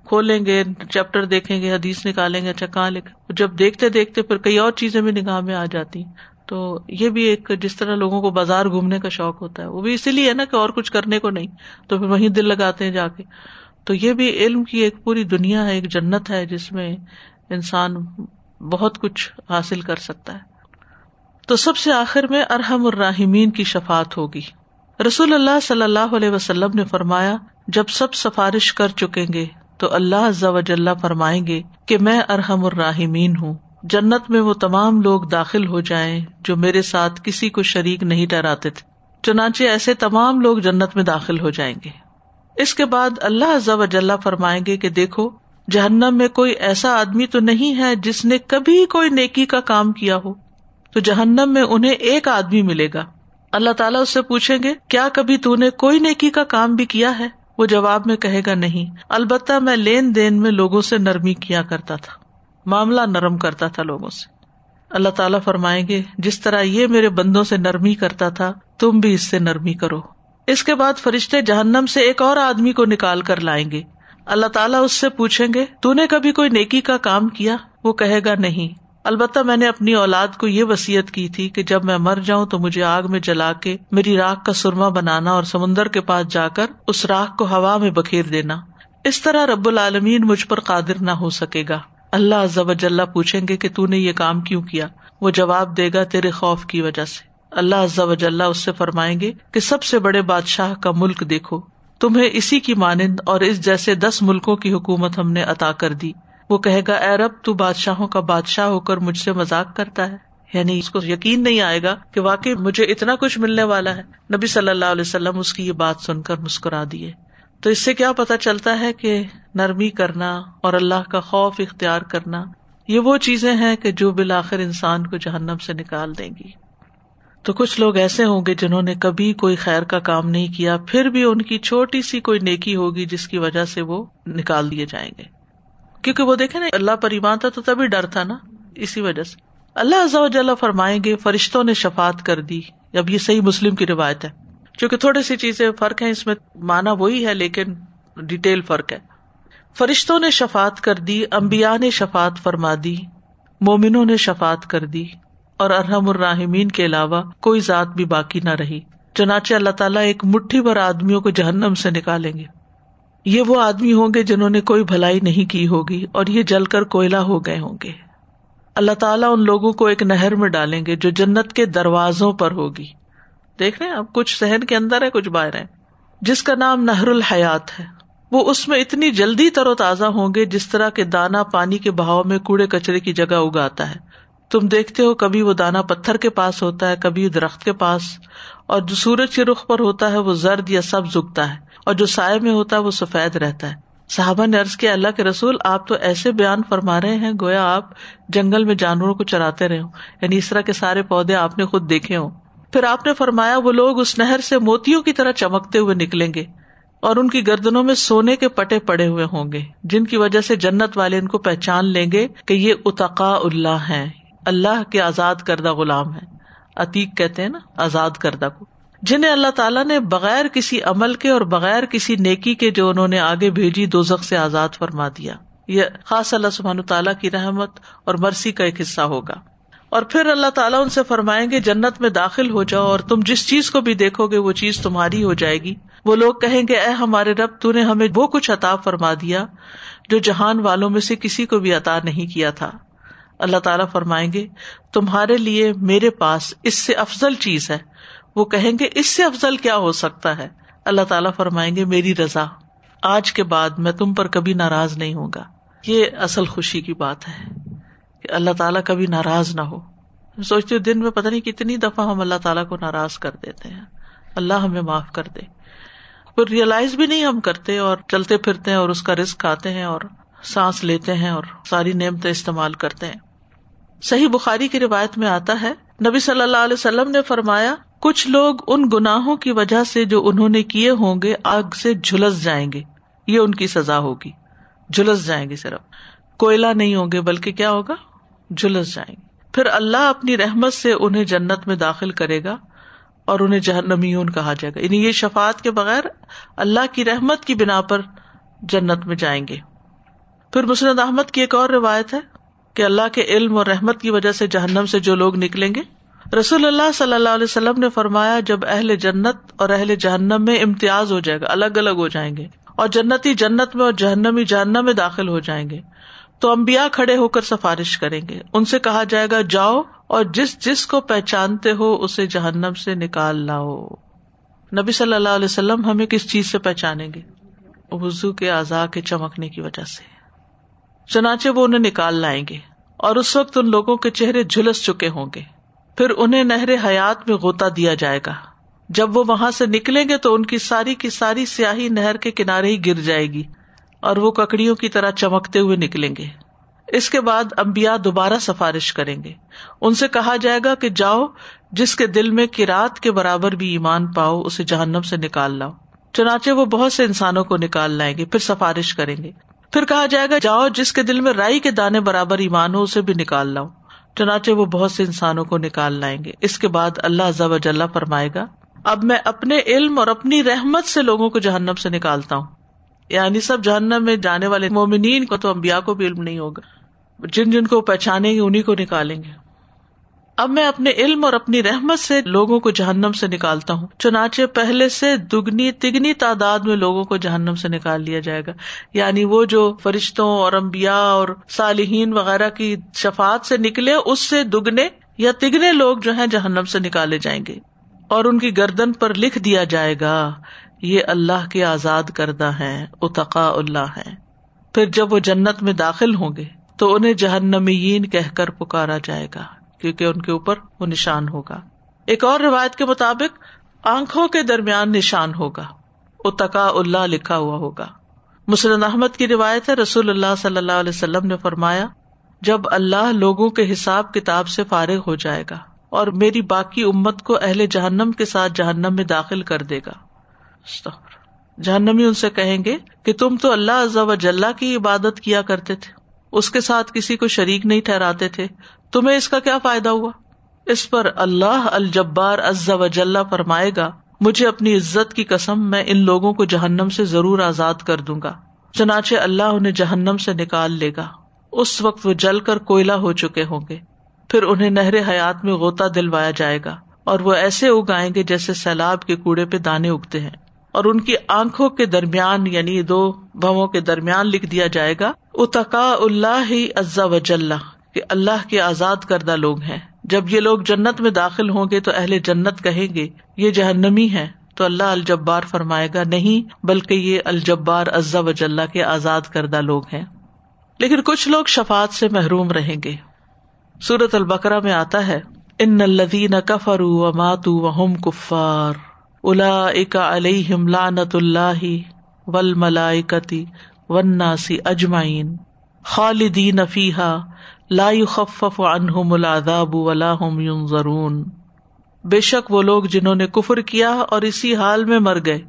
کھولیں گے، چیپٹر دیکھیں گے، حدیث نکالیں گے اچھا کہاں لکھ جب دیکھتے دیکھتے پھر کئی اور چیزیں بھی نگاہ میں آ جاتی تو یہ بھی ایک جس طرح لوگوں کو بازار گھومنے کا شوق ہوتا ہے، وہ بھی اسی لیے ہے نا کہ اور کچھ کرنے کو نہیں، تو پھر وہیں دل لگاتے ہیں جا کے۔ تو یہ بھی علم کی ایک پوری دنیا ہے، ایک جنت ہے، جس میں انسان بہت کچھ حاصل کر سکتا ہے۔ تو سب سے آخر میں ارحم الراحمین کی شفات ہوگی۔ رسول اللہ صلی اللہ علیہ وسلم نے فرمایا، جب سب سفارش کر چکیں گے تو اللہ فرمائیں گے کہ میں ارحم الراحمین ہوں۔ جنت میں وہ تمام لوگ داخل ہو جائیں جو میرے ساتھ کسی کو شریک نہیں ٹہراتے تھے۔ چنانچہ ایسے تمام لوگ جنت میں داخل ہو جائیں گے۔ اس کے بعد اللہ ضو فرمائیں گے کہ دیکھو، جہنم میں کوئی ایسا آدمی تو نہیں ہے جس نے کبھی کوئی نیکی کا کام کیا ہو۔ تو جہنم میں انہیں ایک آدمی ملے گا۔ اللہ تعالیٰ اس سے پوچھیں گے، کیا کبھی تو نے کوئی نیکی کا کام بھی کیا ہے؟ وہ جواب میں کہے گا، نہیں۔ البتہ میں لین دین میں لوگوں سے نرمی کیا کرتا تھا۔ معاملہ نرم کرتا تھا لوگوں سے۔ اللہ تعالیٰ فرمائیں گے، جس طرح یہ میرے بندوں سے نرمی کرتا تھا، تم بھی اس سے نرمی کرو۔ اس کے بعد فرشتے جہنم سے ایک اور آدمی کو نکال کر لائیں گے۔ اللہ تعالیٰ اس سے پوچھیں گے، تو نے کبھی کوئی نیکی کا کام کیا؟ وہ کہے گا، نہیں۔ البتہ میں نے اپنی اولاد کو یہ وسیعت کی تھی کہ جب میں مر جاؤں تو مجھے آگ میں جلا کے میری راک کا سرما بنانا اور سمندر کے پاس جا کر اس راک کو ہوا میں بکھیر دینا۔ اس طرح رب العالمین مجھ پر قادر نہ ہو سکے گا۔ اللہ ضبط پوچھیں گے کہ تو نے یہ کام کیوں کیا؟ وہ جواب دے گا، تیرے خوف کی وجہ سے۔ اللہ ضب اس سے فرمائیں گے کہ سب سے بڑے بادشاہ کا ملک دیکھو۔ تمہیں اسی کی مانند اور اس جیسے دس ملکوں کی حکومت ہم نے عطا کر دی۔ وہ کہے گا، اے رب، تو بادشاہوں کا بادشاہ ہو کر مجھ سے مذاق کرتا ہے۔ یعنی اس کو یقین نہیں آئے گا کہ واقعی مجھے اتنا کچھ ملنے والا ہے۔ نبی صلی اللہ علیہ وسلم اس کی یہ بات سن کر مسکرا دیے۔ تو اس سے کیا پتا چلتا ہے کہ نرمی کرنا اور اللہ کا خوف اختیار کرنا، یہ وہ چیزیں ہیں کہ جو بالآخر انسان کو جہنم سے نکال دیں گی۔ تو کچھ لوگ ایسے ہوں گے جنہوں نے کبھی کوئی خیر کا کام نہیں کیا، پھر بھی ان کی چھوٹی سی کوئی نیکی ہوگی جس کی وجہ سے وہ نکال دیے جائیں گے۔ کیونکہ وہ دیکھے نا، اللہ پر ایمان تھا تو تبھی ڈر تھا نا، اسی وجہ سے۔ اللہ فرمائیں گے، فرشتوں نے شفات کر دی۔ اب یہ صحیح مسلم کی روایت ہے۔ کیونکہ تھوڑی سی چیزیں فرق ہے اس میں مانا وہی ہے، لیکن ڈیٹیل فرق ہے۔ فرشتوں نے شفات کر دی امبیا نے شفات فرما دی، مومنوں نے شفات کر دی۔ اور ارحم الراحمین کے علاوہ کوئی ذات بھی باقی نہ رہی۔ چنانچہ اللہ تعالیٰ ایک مٹھی بھر آدمیوں کو جہنم سے نکالیں گے۔ یہ وہ آدمی ہوں گے جنہوں نے کوئی بھلائی نہیں کی ہوگی اور یہ جل کر کوئلہ ہو گئے ہوں گے۔ اللہ تعالیٰ ان لوگوں کو ایک نہر میں ڈالیں گے جو جنت کے دروازوں پر ہوگی۔ دیکھ رہے اب کچھ سہن کے اندر ہے، کچھ باہر ہے جس کا نام نہر الحیات ہے۔ وہ اس میں اتنی جلدی تر و تازہ ہوں گے جس طرح کے دانا پانی کے بہاؤ میں کوڑے کچرے کی جگہ اگاتا ہے۔ تم دیکھتے ہو کبھی وہ دانا پتھر کے پاس ہوتا ہے، کبھی درخت کے پاس، اور جو سورج کے رخ پر ہوتا ہے وہ زرد یا سب زکتا ہے، اور جو سائے میں ہوتا ہے وہ سفید رہتا ہے۔ صحابہ نے ارض کیا، اللہ کے رسول، آپ تو ایسے بیان فرما رہے ہیں، گویا آپ جنگل میں جانوروں کو چراتے رہے ہوں یعنی اس طرح کے سارے پودے آپ نے خود دیکھے ہوں۔ پھر آپ نے فرمایا، وہ لوگ اس نہر سے موتیوں کی طرح چمکتے ہوئے نکلیں گے، اور ان کی گردنوں میں سونے کے پٹے پڑے ہوئے ہوں گے، جن کی وجہ سے جنت والے ان کو پہچان لیں گے کہ یہ اتقا اللہ ہیں۔ اللہ کے آزاد کردہ غلام ہے عتیق کہتے ہیں نا، آزاد کردہ کو۔ جنہیں اللہ تعالیٰ نے بغیر کسی عمل کے اور بغیر کسی نیکی کے جو انہوں نے آگے بھیجی دو سے آزاد فرما دیا۔ یہ خاص اللہ سبحان تعالیٰ کی رحمت اور مرسی کا ایک حصہ ہوگا۔ اور پھر اللہ تعالیٰ ان سے فرمائیں گے، جنت میں داخل ہو جاؤ اور تم جس چیز کو بھی دیکھو گے، وہ چیز تمہاری ہو جائے گی۔ وہ لوگ کہیں گے، اے ہمارے رب، تو نے ہمیں وہ کچھ عطا فرما دیا جو جہان والوں میں سے کسی کو بھی عطا نہیں کیا تھا۔ اللہ تعالیٰ فرمائیں گے، تمہارے لیے میرے پاس اس سے افضل چیز ہے۔ وہ کہیں گے، اس سے افضل کیا ہو سکتا ہے؟ اللہ تعالیٰ فرمائیں گے، میری رضا۔ آج کے بعد میں تم پر کبھی ناراض نہیں ہوں گا۔ یہ اصل خوشی کی بات ہے کہ اللہ تعالیٰ کبھی ناراض نہ ہو۔ سوچتی ہوں دن میں پتہ نہیں کتنی دفعہ ہم اللہ تعالیٰ کو ناراض کر دیتے ہیں۔ اللہ ہمیں معاف کر دے۔ پھر ریئلائز بھی نہیں ہم کرتے اور چلتے پھرتے ہیں اور اس کا رسک کھاتے ہیں اور سانس لیتے ہیں اور ساری نعمتیں استعمال کرتے ہیں۔ صحیح بخاری کی روایت میں آتا ہے، نبی صلی اللہ علیہ وسلم نے فرمایا، کچھ لوگ ان گناہوں کی وجہ سے جو انہوں نے کیے ہوں گے، آگ سے جھلس جائیں گے۔ یہ ان کی سزا ہوگی۔ جھلس جائیں گے صرف۔ کوئلہ نہیں ہوں گے، بلکہ کیا ہوگا؟ جھلس جائیں گے۔ پھر اللہ اپنی رحمت سے انہیں جنت میں داخل کرے گا اور انہیں جہنمیون کہا جائے گا۔ یعنی یہ شفات کے بغیر اللہ کی رحمت کی بنا پر جنت میں جائیں گے۔ پھر مسرد احمد کی ایک اور روایت ہے کہ اللہ کے علم اور رحمت کی وجہ سے جہنم سے جو لوگ نکلیں گے؟ رسول اللہ صلی اللہ علیہ وسلم نے فرمایا، جب اہل جنت اور اہل جہنم میں امتیاز ہو جائے گا، الگ الگ ہو جائیں گے اور جنتی جنت میں اور جہنمی جہنم میں داخل ہو جائیں گے، تو امبیا کھڑے ہو کر سفارش کریں گے۔ ان سے کہا جائے گا، جاؤ اور جس جس کو پہچانتے ہو، اسے جہنم سے نکال لاؤ۔ نبی صلی اللہ علیہ وسلم ہمیں کس چیز سے پہچانیں گے؟ وزو کے اعضاء کے چمکنے کی وجہ سے۔ چنانچہ وہ انہیں نکال لائیں گے اور اس وقت ان لوگوں کے چہرے جھلس چکے ہوں گے۔ پھر انہیں نہر حیات میں غوطہ دیا جائے گا۔ جب وہ وہاں سے نکلیں گے تو ان کی ساری کی ساری سیاہی نہر کے کنارے ہی گر جائے گی اور وہ ککڑیوں کی طرح چمکتے ہوئے نکلیں گے۔ اس کے بعد امبیا دوبارہ سفارش کریں گے۔ ان سے کہا جائے گا کہ جاؤ، جس کے دل میں کراط کے برابر بھی ایمان پاؤ، اسے جہنم سے نکال لاؤ۔ چنانچہ وہ بہت سے انسانوں کو نکال لائیں گے، پھر سفارش کریں گے۔ پھر کہا جائے گا، جاؤ جس کے دل میں رائی کے دانے برابر ایمان ہو، اسے بھی نکال لاؤ۔ چنانچہ وہ بہت سے انسانوں کو نکال لائیں گے۔ اس کے بعد اللہ ضب اجلّہ فرمائے گا، اب میں اپنے علم اور اپنی رحمت سے لوگوں کو جہنم سے نکالتا ہوں۔ یعنی سب جہنم میں جانے والے مومنین کو تو امبیا کو بھی علم نہیں ہوگا۔ جن جن کو پہچانیں گے انہیں کو نکالیں گے۔ اب میں اپنے علم اور اپنی رحمت سے لوگوں کو جہنم سے نکالتا ہوں۔ چنانچہ پہلے سے دگنی تگنی تعداد میں لوگوں کو جہنم سے نکال لیا جائے گا۔ یعنی وہ جو فرشتوں اور امبیا اور صالحین وغیرہ کی شفات سے نکلے، اس سے دگنے یا تگنے لوگ جو ہیں جہنم سے نکالے جائیں گے۔ اور ان کی گردن پر لکھ دیا جائے گا، یہ اللہ کے آزاد کردہ ہے اتقا اللہ ہے پھر جب وہ جنت میں داخل ہوں گے، تو انہیں جہنمین کہہ کر پکارا جائے گا۔ کیونکہ ان کے اوپر وہ نشان ہوگا۔ ایک اور روایت کے مطابق آنکھوں کے درمیان نشان ہوگا۔ اتقا اللہ لکھا ہوا ہوگا۔ مسلم احمد کی روایت ہے، رسول اللہ صلی اللہ علیہ وسلم نے فرمایا، جب اللہ لوگوں کے حساب کتاب سے فارغ ہو جائے گا اور میری باقی امت کو اہل جہنم کے ساتھ جہنم میں داخل کر دے گا۔ جہنمی ان سے کہیں گے کہ تم تو اللہ جل کی عبادت کیا کرتے تھے۔ اس کے ساتھ کسی کو شریک نہیں ٹھہراتے تھے۔ تمہیں اس کا کیا فائدہ ہوا؟ اس پر اللہ الجبار وجل فرمائے گا، مجھے اپنی عزت کی قسم میں ان لوگوں کو جہنم سے ضرور آزاد کر دوں گا، چنانچہ اللہ انہیں جہنم سے نکال لے گا۔ اس وقت وہ جل کر کوئلہ ہو چکے ہوں گے۔ پھر انہیں نہر حیات میں غوطہ دلوایا جائے گا، اور وہ ایسے اگائیں گے جیسے سیلاب کے کوڑے پہ دانے اگتے ہیں۔ اور ان کی آنکھوں کے درمیان یعنی دو بھووں کے درمیان لکھ دیا جائے گا اتقا اللہ ہی عزا وجل کہ اللہ کے آزاد کردہ لوگ ہیں۔ جب یہ لوگ جنت میں داخل ہوں گے تو اہل جنت کہیں گے، یہ جہنمی ہے تو اللہ الجبار فرمائے گا، نہیں، بلکہ یہ الجبار عزا وجل کے آزاد کردہ لوگ ہیں۔ لیکن کچھ لوگ شفات سے محروم رہیں گے۔ سورت البکرا میں آتا ہے، ان الدین کفرو و ماتو وم کفار الا اکا علیہ لانت اللہ ول ملائکتی ون ناسی اجمائین خالدین فیحا لا يخفف عنهم العذاب ولا هم ينظرون بے شک وہ لوگ جنہوں نے کفر کیا اور اسی حال میں مر گئے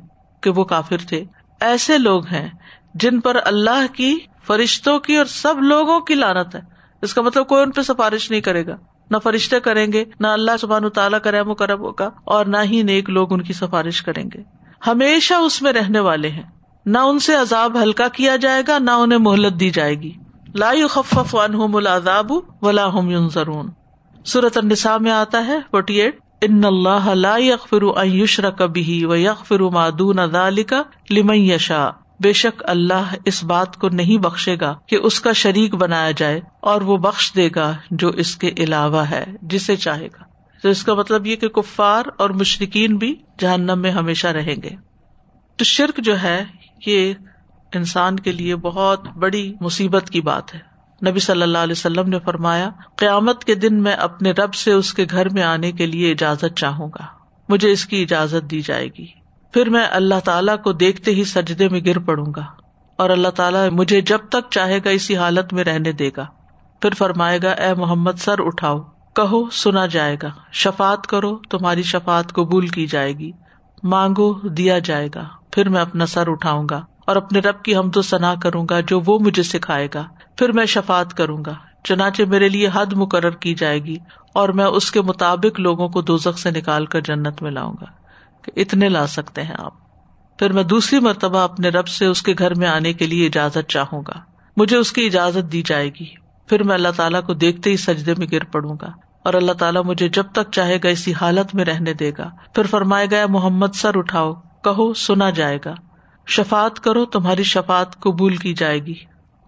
کہ وہ کافر تھے۔ ایسے لوگ ہیں جن پر اللہ کی، فرشتوں کی اور سب لوگوں کی لانت ہے۔ اس کا مطلب کوئی ان پہ سفارش نہیں کرے گا۔ نہ فرشتے کریں گے، نہ اللہ سبحان تعالیٰ کرے مکرم ہوگا اور نہ ہی نیک لوگ ان کی سفارش کریں گے۔ ہمیشہ اس میں رہنے والے ہیں۔ نہ ان سے عذاب ہلکا کیا جائے گا، نہ انہیں مہلت دی جائے گی۔ لا خف عنہم العذاب ولا هم ينظرون۔ سورۃ النساء میں آتا ہے 48 ان اللہ لا يغفر ان يشرك به ويغفر ما دون ذلك لمن يشاء۔ بے شک اللہ اس بات کو نہیں بخشے گا کہ اس کا شریک بنایا جائے اور وہ بخش دے گا جو اس کے علاوہ ہے، جسے چاہے گا۔ تو اس کا مطلب یہ کہ کفار اور مشرقین بھی جہنم میں ہمیشہ رہیں گے۔ تو شرک جو ہے، یہ انسان کے لیے بہت بڑی مصیبت کی بات ہے۔ نبی صلی اللہ علیہ وسلم نے فرمایا، قیامت کے دن میں اپنے رب سے اس کے گھر میں آنے کے لیے اجازت چاہوں گا۔ مجھے اس کی اجازت دی جائے گی۔ پھر میں اللہ تعالیٰ کو دیکھتے ہی سجدے میں گر پڑوں گا۔ اور اللہ تعالیٰ مجھے جب تک چاہے گا اسی حالت میں رہنے دے گا۔ پھر فرمائے گا، اے محمد، سر اٹھاؤ۔ کہو، سنا جائے گا۔ شفات کرو، تمہاری شفات قبول کی جائے گی۔ مانگو، دیا جائے گا۔ پھر میں اپنا سر اٹھاؤں گا۔ اور اپنے رب کی ہم تو سنا کروں گا جو وہ مجھے سکھائے گا۔ پھر میں شفات کروں گا۔ چنانچہ میرے لیے حد مقرر کی جائے گی اور میں اس کے مطابق لوگوں کو دوزخ سے نکال کر جنت میں لاؤں گا کہ اتنے لا سکتے ہیں آپ۔ پھر میں دوسری مرتبہ اپنے رب سے اس کے گھر میں آنے کے لیے اجازت چاہوں گا۔ مجھے اس کی اجازت دی جائے گی۔ پھر میں اللہ تعالیٰ کو دیکھتے ہی سجدے میں گر پڑوں گا اور اللہ تعالیٰ مجھے جب تک چاہے گا اسی حالت میں رہنے دے گا۔ پھر فرمائے گا محمد، سر اٹھاؤ، کہو، سنا جائے گا۔ شفات کرو، تمہاری شفات قبول کی جائے گی۔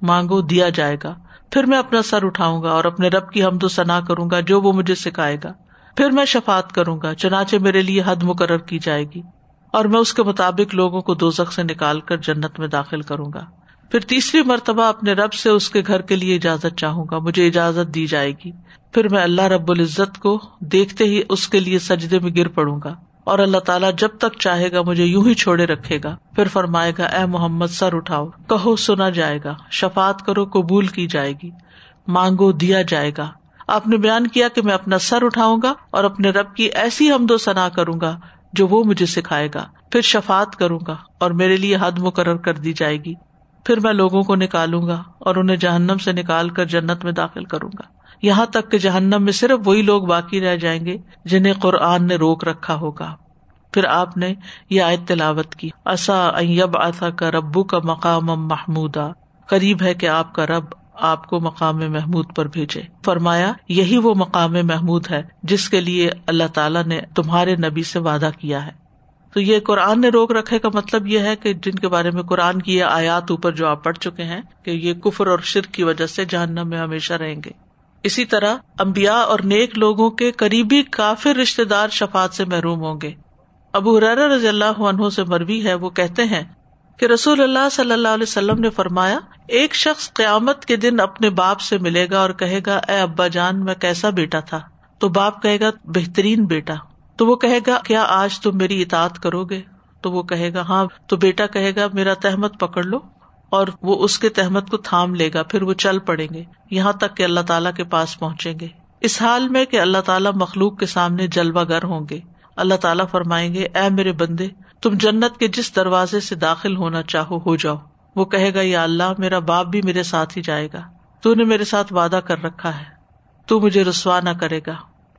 مانگو، دیا جائے گا۔ پھر میں اپنا سر اٹھاؤں گا اور اپنے رب کی ہم تو سنا کروں گا، جو وہ مجھے سکھائے گا۔ پھر میں شفات کروں گا، چنانچہ میرے لیے حد مقرر کی جائے گی۔ اور میں اس کے مطابق لوگوں کو دو سے نکال کر جنت میں داخل کروں گا۔ پھر تیسری مرتبہ اپنے رب سے اس کے گھر کے لیے اجازت چاہوں گا، مجھے اجازت دی جائے گی۔ پھر میں اللہ رب العزت کو دیکھتے ہی اس کے لیے سجدے میں گر پڑوں گا۔ اور اللہ تعالیٰ جب تک چاہے گا مجھے یوں ہی چھوڑے رکھے گا۔ پھر فرمائے گا، اے محمد، سر اٹھاؤ۔ کہو، سنا جائے گا۔ شفات کرو، قبول کی جائے گی۔ مانگو، دیا جائے گا۔ آپ نے بیان کیا کہ میں اپنا سر اٹھاؤں گا اور اپنے رب کی ایسی ہم دو سنا کروں گا جو وہ مجھے سکھائے گا۔ پھر شفات کروں گا اور میرے لیے حد مقرر کر دی جائے گی۔ پھر میں لوگوں کو نکالوں گا اور انہیں جہنم سے نکال کر جنت میں داخل کروں گا۔ یہاں تک کہ جہنم میں صرف وہی لوگ باقی رہ جائیں گے جنہیں قرآن نے روک رکھا ہوگا۔ پھر آپ نے یہ آیت تلاوت کی۔ اصا ایب آسا کا ربو کا مقام محمود قریب ہے کہ آپ کا رب آپ کو مقام محمود پر بھیجے۔ فرمایا، یہی وہ مقام محمود ہے جس کے لیے اللہ تعالیٰ نے تمہارے نبی سے وعدہ کیا ہے۔ تو یہ قرآن نے روک رکھے کا مطلب یہ ہے کہ جن کے بارے میں قرآن کی یہ آیات اوپر جو آپ پڑھ چکے ہیں کہ یہ کفر اور شرک کی وجہ سے جہنم میں ہمیشہ رہیں گے۔ اسی طرح امبیا اور نیک لوگوں کے قریبی کافر رشتے دار شفات سے محروم ہوں گے۔ ابو حرار رضی اللہ عنہ سے مروی ہے، وہ کہتے ہیں کہ رسول اللہ صلی اللہ علیہ وسلم نے فرمایا، ایک شخص قیامت کے دن اپنے باپ سے ملے گا اور کہے گا، اے ابا جان، میں کیسا بیٹا تھا؟ تو باپ کہے گا، بہترین بیٹا تو وہ کہے گا، کیا آج تم میری اطاعت کرو گے؟ تو وہ کہے گا ہاں تو بیٹا کہے گا، میرا تحمت پکڑ لو اور وہ اس کے تحمت کو تھام لے گا، پھر وہ چل پڑیں گے۔ یہاں تک کہ اللہ تعالیٰ کے پاس پہنچیں گے۔ اس حال میں کہ اللہ تعالیٰ مخلوق کے سامنے جلوہ گر ہوں گے۔ اللہ تعالیٰ فرمائیں گے، اے میرے بندے، تم جنت کے جس دروازے سے داخل ہونا چاہو، ہو جاؤ۔ وہ کہے گا، یا اللہ، میرا باپ بھی میرے ساتھ ہی جائے گا۔ تو نے میرے ساتھ وعدہ کر رکھا ہے۔ تو مجھے رسوا نہ کرے گا۔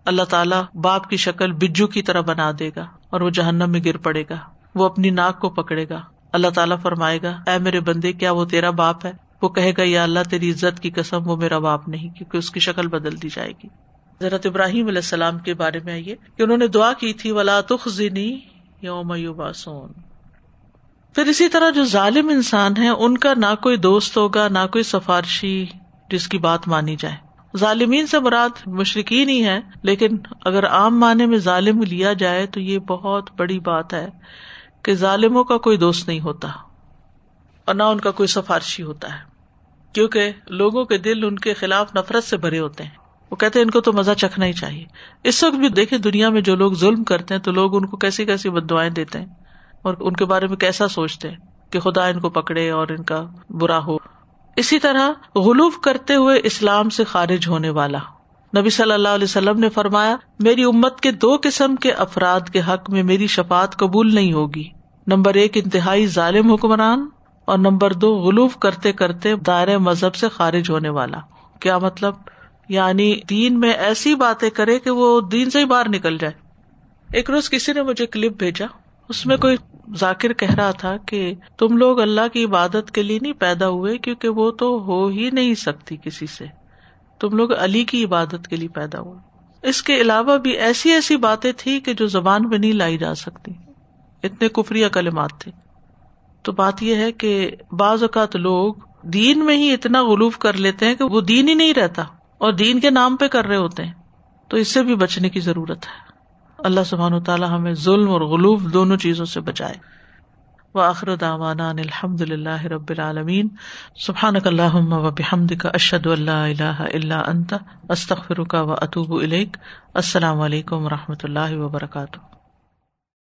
اللہ تعالیٰ باپ کی شکل بجو کی طرح بنا دے گا اور وہ جہنم میں گر پڑے گا۔ وہ اپنی ناک کو پکڑے گا۔ اللہ تعالیٰ فرمائے گا، اے میرے بندے، کیا وہ تیرا باپ ہے؟ وہ کہے گا، یا اللہ، تیری عزت کی قسم وہ میرا باپ نہیں، کیونکہ اس کی شکل بدل دی جائے گی۔ حضرت ابراہیم علیہ السلام کے بارے میں آئیے کہ انہوں نے دعا کی تھی، ولا تخنی یوم باسون پھر اسی طرح جو ظالم انسان ہے ان کا نہ کوئی دوست ہوگا، نہ کوئی سفارشی جس کی بات مانی جائے۔ ظالمین سے مراد مشرقین ہی ہے لیکن اگر عام معنی میں ظالم لیا جائے تو یہ بہت بڑی بات ہے۔ کہ ظالموں کا کوئی دوست نہیں ہوتا اور نہ ان کا کوئی سفارشی ہوتا ہے۔ کیونکہ لوگوں کے دل ان کے خلاف نفرت سے بھرے ہوتے ہیں۔ وہ کہتے ان کو تو مزہ چکھنا ہی چاہیے۔ اس وقت بھی دیکھے دنیا میں جو لوگ ظلم کرتے ہیں تو لوگ ان کو کیسی کیسی بد دعائیں دیتے ہیں اور ان کے بارے میں کیسا سوچتے ہیں کہ خدا ان کو پکڑے اور ان کا برا ہو۔ اسی طرح غلوف کرتے ہوئے اسلام سے خارج ہونے والا۔ نبی صلی اللہ علیہ وسلم نے فرمایا، میری امت کے دو قسم کے افراد کے حق میں میری شفات قبول نہیں ہوگی۔ نمبر ایک، انتہائی ظالم حکمران، اور نمبر دو، غلوف کرتے کرتے دائر مذہب سے خارج ہونے والا۔ کیا مطلب؟ یعنی دین میں ایسی باتیں کرے کہ وہ دین سے ہی باہر نکل جائے۔ ایک روز کسی نے مجھے کلپ بھیجا۔ اس میں کوئی ذاکر کہہ رہا تھا کہ تم لوگ اللہ کی عبادت کے لیے نہیں پیدا ہوئے کیونکہ وہ تو ہو ہی نہیں سکتی کسی سے۔ تم لوگ علی کی عبادت کے لیے پیدا ہوئے۔ اس کے علاوہ بھی ایسی ایسی باتیں تھی کہ جو زبان پہ نہیں لائی جا سکتی۔ اتنے کفری کلمات تھے۔ تو بات یہ ہے کہ بعض اوقات لوگ دین میں ہی اتنا غلوف کر لیتے ہیں کہ وہ دین ہی نہیں رہتا اور دین کے نام پہ کر رہے ہوتے ہیں۔ تو اس سے بھی بچنے کی ضرورت ہے۔ اللہ سبحان و تعالیٰ ہمیں ظلم اور غلوف دونوں چیزوں سے بچائے۔ و آخر داوانا الحمد اللہ رب العالمین۔ سبحان اللہ و بحمد کا اشد اللہ اللہ اللہ انت۔ استخر کا و اطوب السلام علیکم و رحمۃ اللہ وبرکاتہ۔